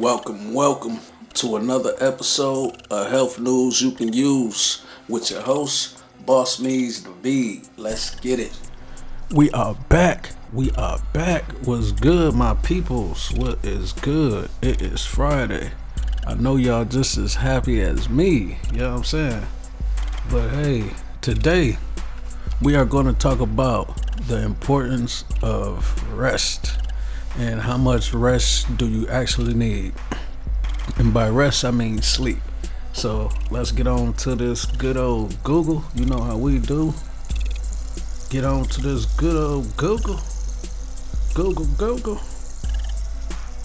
Welcome, welcome to another episode of Health News You Can Use with your host, Boss Me's David. Let's get it. We are back. We are back. What's good, my peoples? What is good? It is Friday. I know y'all just as happy as me. You know what I'm saying? But hey, today we are going to talk about the importance of rest and how much rest do you actually need. And by rest, I mean sleep. So let's get on to this good old Google. You know how we do. Get on to this good old Google. Google, Google.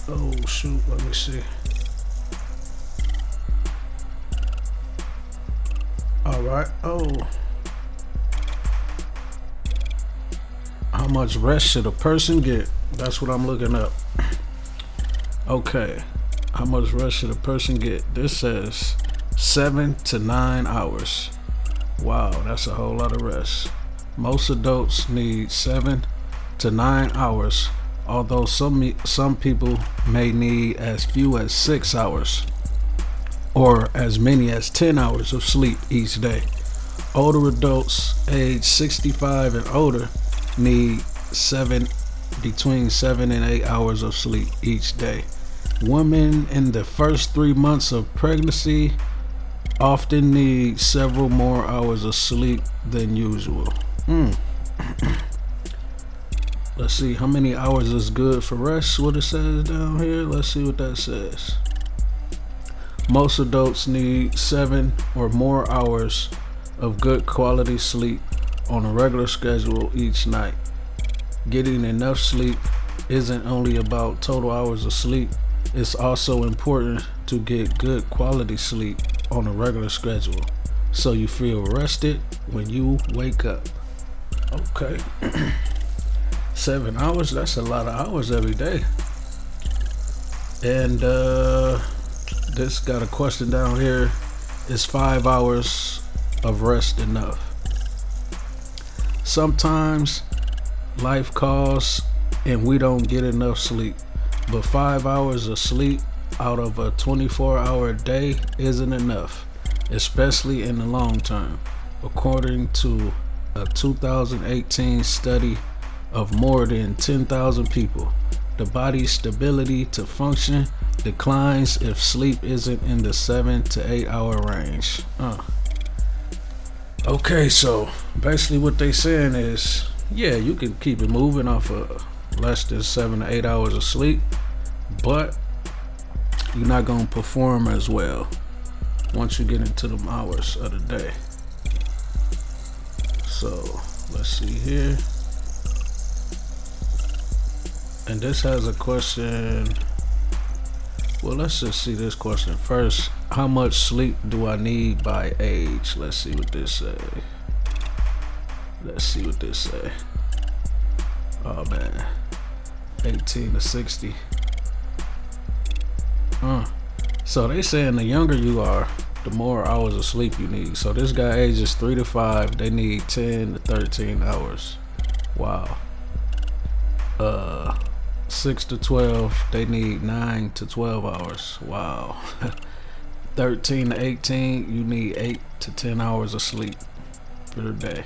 Oh, shoot. Let me see. All right. Oh. How much rest should a person get? That's what I'm looking up. Okay. How much rest should a person get? This says seven to nine hours. Wow, that's a whole lot of rest. Most adults need seven to nine hours, although some some people may need as few as six hours or as many as 10 hours of sleep each day. Older adults age 65 and older need seven between seven and eight hours of sleep each day. Women in the first three months of pregnancy often need several more hours of sleep than usual. Mm. Let's see how many hours is good for rest. What it says down here. Let's see what that says. Most adults need seven or more hours of good quality sleep on a regular schedule each night. Getting enough sleep isn't only about total hours of sleep, it's also important to get good quality sleep on a regular schedule so you feel rested when you wake up. Okay. Seven hours, that's a lot of hours every day. And uh this got a question down here. Is five hours of rest enough? Sometimes life calls and we don't get enough sleep. But five hours of sleep out of a 24 hour day isn't enough, especially in the long term. According to a 2018 study of more than 10,000 people, the body's stability to function declines if sleep isn't in the 7 to 8 hour range. Uh. Okay, so basically what they're saying is yeah, you can keep it moving off of less than seven to eight hours of sleep, but you're not gonna perform as well once you get into the hours of the day. So let's see here. And this has a question. Well, let's just see this question first. How much sleep do I need by age? Let's see what this says. Let's see what this say. Oh man. 18 to 60. Huh. So they saying the younger you are, the more hours of sleep you need. So this guy ages 3 to 5, they need 10 to 13 hours. Wow. Uh 6 to 12, they need 9 to 12 hours. Wow. 13 to 18, you need 8 to 10 hours of sleep per day.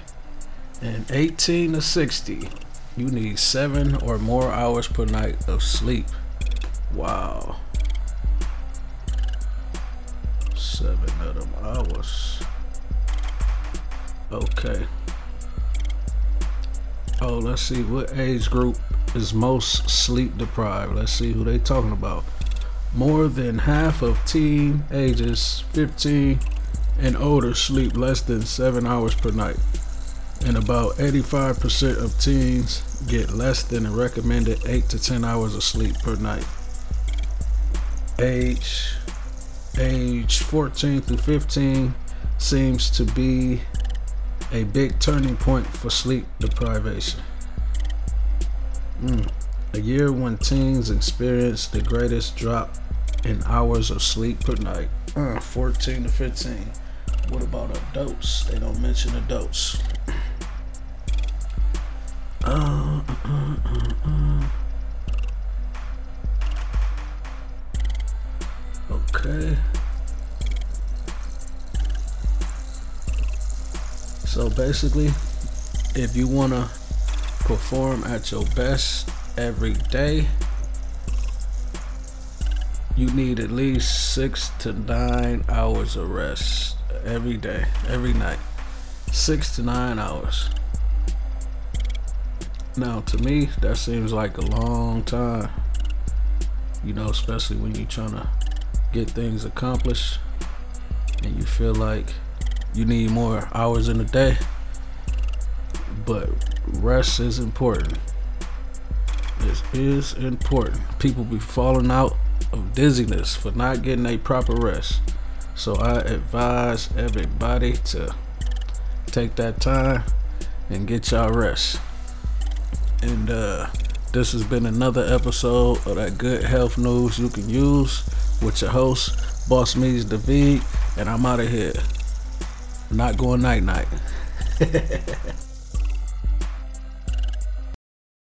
And 18 to 60, you need seven or more hours per night of sleep. Wow. Seven of them hours. Okay. Oh, let's see what age group is most sleep deprived. Let's see who they talking about. More than half of teen ages 15 and older sleep less than seven hours per night and about 85% of teens get less than a recommended 8 to 10 hours of sleep per night. Age age 14 through 15 seems to be a big turning point for sleep deprivation. Mm. A year when teens experience the greatest drop in hours of sleep per night. Uh, 14 to 15. What about adults? They don't mention adults. Okay. So basically, if you want to perform at your best every day, you need at least six to nine hours of rest every day, every night. Six to nine hours. Now, to me, that seems like a long time. You know, especially when you're trying to get things accomplished and you feel like you need more hours in a day. But rest is important. This is important. People be falling out of dizziness for not getting a proper rest. So I advise everybody to take that time and get y'all rest. And uh, this has been another episode of that good health news you can use with your host, Boss Me's David, and I'm out of here. not going night night.